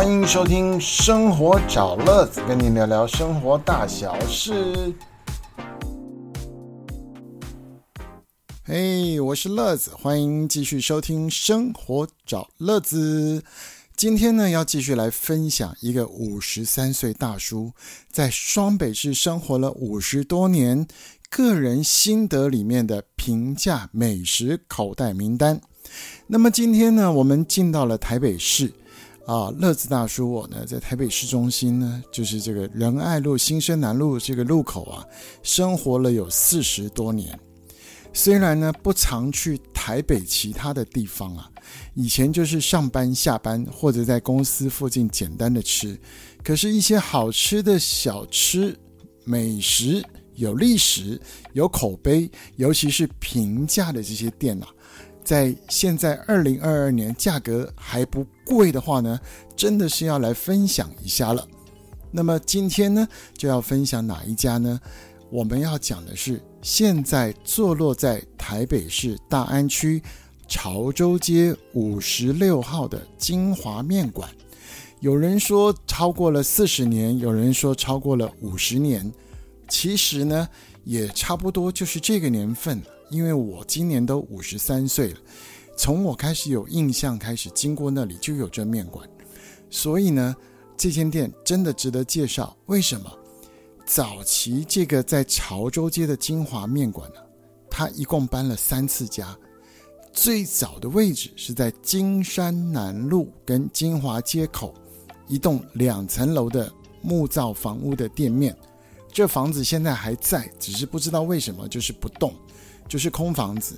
欢迎收听《生活找乐子》，跟您聊聊生活大小事。嘿，我是乐子，欢迎继续收听《生活找乐子》。今天呢，要继续来分享一个五十三岁大叔在双北市生活了五十多年，个人心得里面的平价美食口袋名单。那么今天呢，我们进到了台北市。啊，乐子大叔，我呢在台北市中心呢，就是这个仁爱路、新生南路这个路口啊，生活了有四十多年。虽然呢不常去台北其他的地方啊，以前就是上班下班或者在公司附近简单的吃，可是，一些好吃的小吃、美食、有历史、有口碑，尤其是平价的这些店啊。在现在二零二二年，价格还不贵的话呢，真的是要来分享一下了。那么今天呢，就要分享哪一家呢？我们要讲的是现在坐落在台北市大安区潮州街五十六号的金华面馆。有人说超过了四十年，有人说超过了五十年，其实呢，也差不多就是这个年份。因为我今年都五十三岁了，从我开始有印象开始，经过那里就有这面馆，所以呢，这间店真的值得介绍。为什么？早期这个在潮州街的金华面馆呢，它一共搬了三次家，最早的位置是在金山南路跟金华街口一栋两层楼的木造房屋的店面，这房子现在还在，只是不知道为什么就是不动。就是空房子，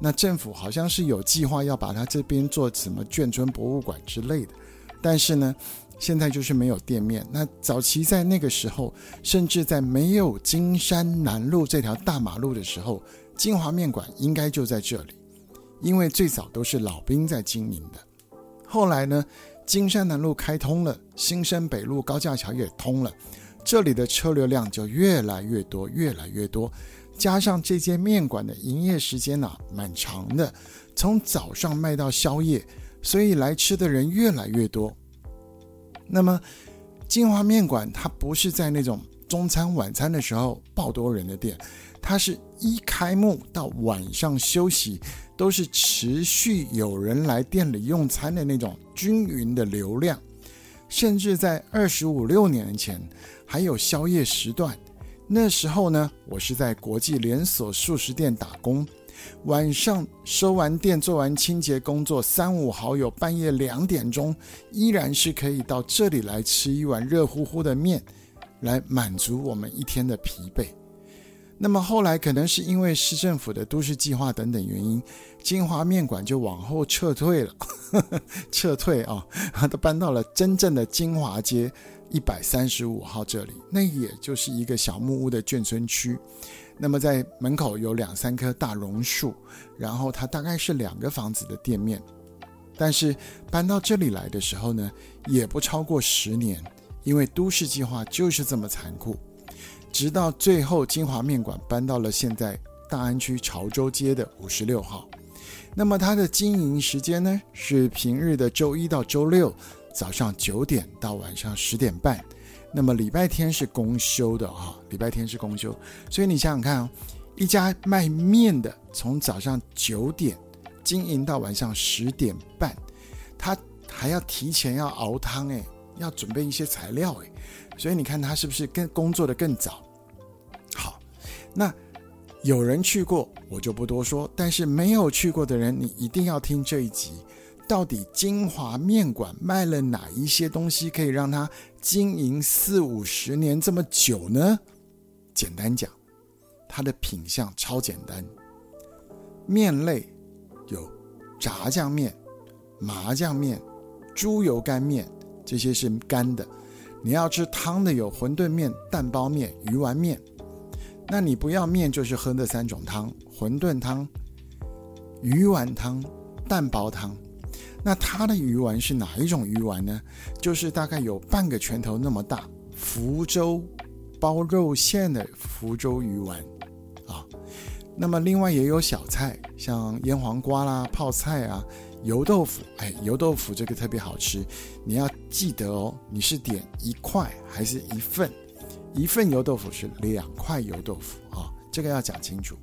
那政府好像是有计划要把它这边做什么眷村博物馆之类的，但是呢，现在就是没有店面。那早期在那个时候，甚至在没有金山南路这条大马路的时候，金华面馆应该就在这里，因为最早都是老兵在经营的。后来呢，金山南路开通了，新生北路高架桥也通了，这里的车流量就越来越多，越来越多。加上这间面馆的营业时间呐，蛮长的，从早上卖到宵夜，所以来吃的人越来越多。那么金华面馆它不是在那种中餐晚餐的时候爆多人的店，它是一开幕到晚上休息都是持续有人来店里用餐的那种均匀的流量，甚至在二十五六年前还有宵夜时段。那时候呢，我是在国际连锁素食店打工，晚上收完店、做完清洁工作，三五好友半夜两点钟，依然是可以到这里来吃一碗热乎乎的面，来满足我们一天的疲惫。那么后来可能是因为市政府的都市计划等等原因，金华面馆就往后撤退了，撤退啊，都 搬到了真正的金华街。一百三十五号这里，那也就是一个小木屋的眷村区。那么在门口有两三棵大榕树，然后它大概是两个房子的店面。但是搬到这里来的时候呢，也不超过十年，因为都市计划就是这么残酷。直到最后，金华面馆搬到了现在大安区潮州街的五十六号。那么它的经营时间呢，是平日的周一到周六。早上九点到晚上十点半，那么礼拜天是公休的哈，礼拜天是公休，所以你想想看哦，一家卖面的从早上九点经营到晚上十点半，他还要提前要熬汤诶，要准备一些材料诶，所以你看他是不是更工作的更早？好，那有人去过我就不多说，但是没有去过的人，你一定要听这一集。到底金华面馆卖了哪一些东西，可以让它经营四五十年这么久呢？简单讲，它的品相超简单。面类有炸酱面、麻酱面、猪油干面，这些是干的。你要吃汤的有馄饨面、蛋包面、鱼丸面。那你不要面，就是喝那三种汤：馄饨汤、鱼丸汤、蛋包汤。那它的鱼丸是哪一种鱼丸呢？就是大概有半个拳头那么大，福州包肉馅的福州鱼丸啊。那么另外也有小菜，像腌黄瓜啦、泡菜啊，油豆腐，哎，油豆腐这个特别好吃，你要记得哦，你是点一块还是一份？一份油豆腐是两块油豆腐啊，这个要讲清楚。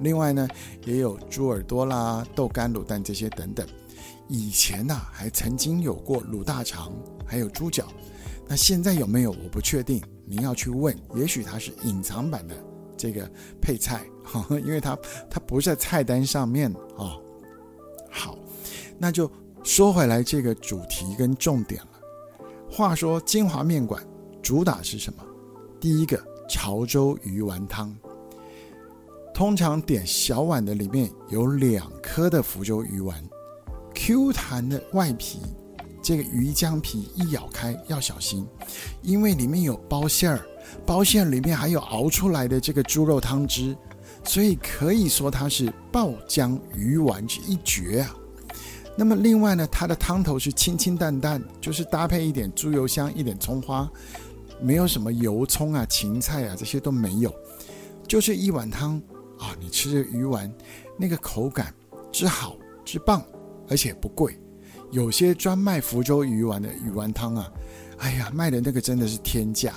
另外呢，也有猪耳朵啦、豆干、卤蛋这些等等。以前呐，还曾经有过卤大肠，还有猪脚。那现在有没有？我不确定，您要去问。也许它是隐藏版的这个配菜，因为它它不在菜单上面啊。好，那就说回来这个主题跟重点了。话说金华面馆主打是什么？第一个潮州鱼丸汤。通常点小碗的里面有两颗的福州鱼丸，Q 弹的外皮，这个鱼浆皮一咬开要小心，因为里面有包馅儿，包馅里面还有熬出来的这个猪肉汤汁，所以可以说它是爆浆鱼丸之一绝啊。那么另外呢，它的汤头是清清淡淡，就是搭配一点猪油香，一点葱花，没有什么油葱啊、芹菜啊这些都没有，就是一碗汤。啊，你吃这鱼丸，那个口感之好之棒，而且不贵。有些专卖福州鱼丸的鱼丸汤啊，哎呀，卖的那个真的是天价。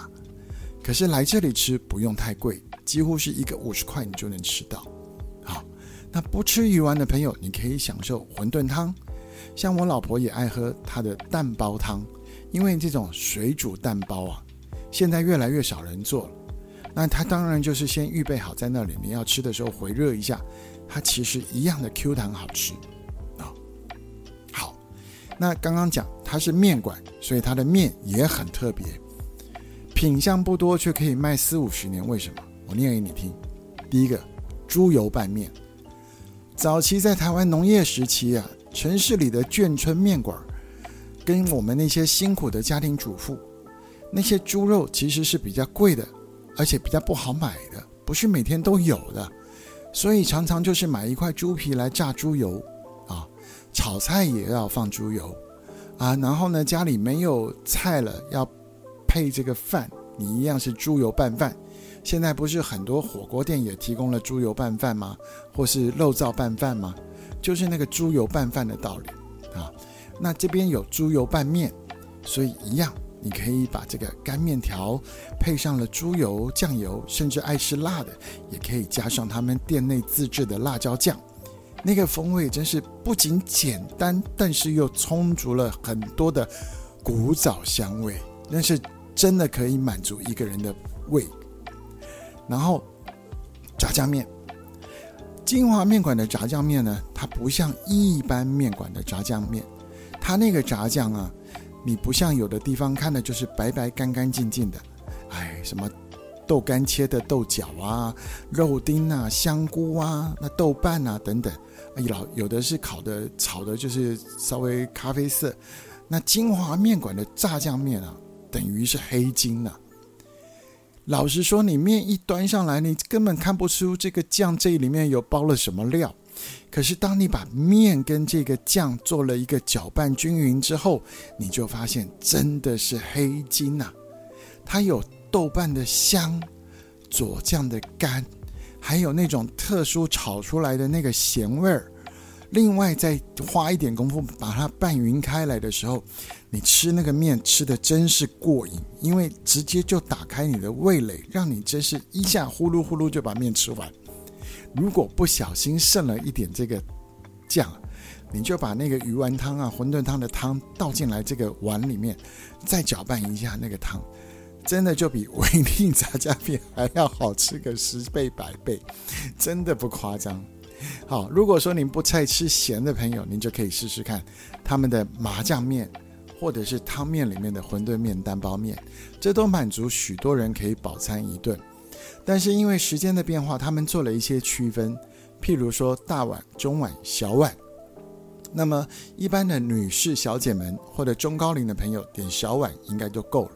可是来这里吃不用太贵，几乎是一个五十块你就能吃到。好，那不吃鱼丸的朋友，你可以享受馄饨汤。像我老婆也爱喝她的蛋包汤，因为这种水煮蛋包啊，现在越来越少人做了。那它当然就是先预备好在那里，你要吃的时候回热一下，它其实一样的 Q 弹好吃。那刚刚讲它是面馆，所以它的面也很特别，品相不多却可以卖四五十年。为什么？我念给你听。第一个，猪油拌面。早期在台湾农业时期啊，城市里的眷村面馆，跟我们那些辛苦的家庭主妇，那些猪肉其实是比较贵的。而且比较不好买的，不是每天都有的，所以常常就是买一块猪皮来炸猪油，炒菜也要放猪油，啊，然后呢家里没有菜了要配这个饭，你一样是猪油拌饭。现在不是很多火锅店也提供了猪油拌饭吗？或是肉燥拌饭吗？就是那个猪油拌饭的道理啊。那这边有猪油拌面，所以一样。你可以把这个干面条配上了猪油、酱油，甚至爱吃辣的，也可以加上他们店内自制的辣椒酱，那个风味真是不仅简单，但是又充足了很多的古早香味，那是真的可以满足一个人的胃。然后炸酱面，金华面馆的炸酱面呢，它不像一般面馆的炸酱面，它那个炸酱啊。你不像有的地方看的就是白白干干净净的，哎，什么豆干切的豆角啊、肉丁啊、香菇啊、那豆瓣啊等等，哎，老有的是烤的、炒的，就是稍微咖啡色。那金华面馆的炸酱面啊，等于是黑金了。老实说，你面一端上来，你根本看不出这个酱这里面有包了什么料。可是，当你把面跟这个酱做了一个搅拌均匀之后，你就发现真的是黑金呐！它有豆瓣的香，佐酱的干，还有那种特殊炒出来的那个咸味儿。另外，再花一点功夫把它拌匀开来的时候，你吃那个面吃的真是过瘾，因为直接就打开你的味蕾，让你真是一下呼噜呼噜就把面吃完。如果不小心剩了一点这个酱，你就把那个鱼丸汤啊、馄饨汤的汤倒进来这个碗里面，再搅拌一下那个汤，真的就比维力炸酱面还要好吃个十倍百倍，真的不夸张。好，如果说您不太吃咸的朋友，您就可以试试看他们的麻酱面，或者是汤面里面的馄饨面、蛋包面，这都满足许多人可以饱餐一顿。但是因为时间的变化，他们做了一些区分，譬如说大碗、中碗、小碗。那么一般的女士小姐们或者中高龄的朋友点小碗应该就够了。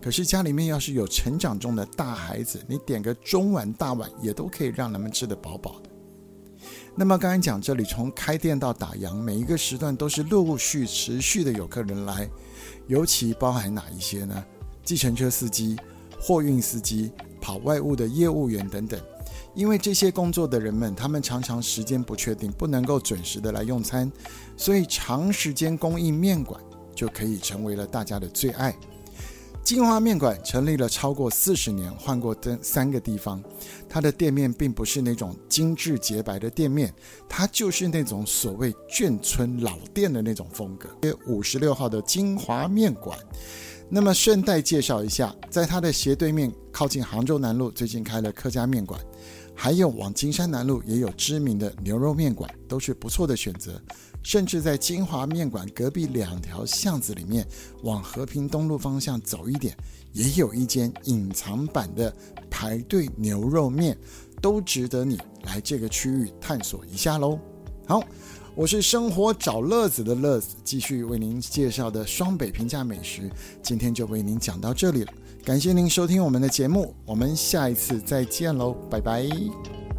可是家里面要是有成长中的大孩子，你点个中碗、大碗也都可以让他们吃得饱饱的。那么刚才讲这里从开店到打烊，每一个时段都是陆续持续的有客人来，尤其包含哪一些呢？计程车司机、货运司机。跑外务的业务员等等，因为这些工作的人们，他们常常时间不确定，不能够准时的来用餐，所以长时间供应面馆就可以成为了大家的最爱。金华面馆成立了超过四十年，换过三三个地方。它的店面并不是那种精致洁白的店面，它就是那种所谓眷村老店的那种风格。约五十六号的金华面馆。那么顺带介绍一下，在它的斜对面，靠近杭州南路，最近开了客家面馆。还有往金山南路也有知名的牛肉面馆，都是不错的选择。甚至在金华面馆隔壁两条巷子里面，往和平东路方向走一点，也有一间隐藏版的排队牛肉面，都值得你来这个区域探索一下喽。好，我是生活找乐子的乐子，继续为您介绍的双北平价美食，今天就为您讲到这里了。感谢您收听我们的节目，我们下一次再见喽，拜拜。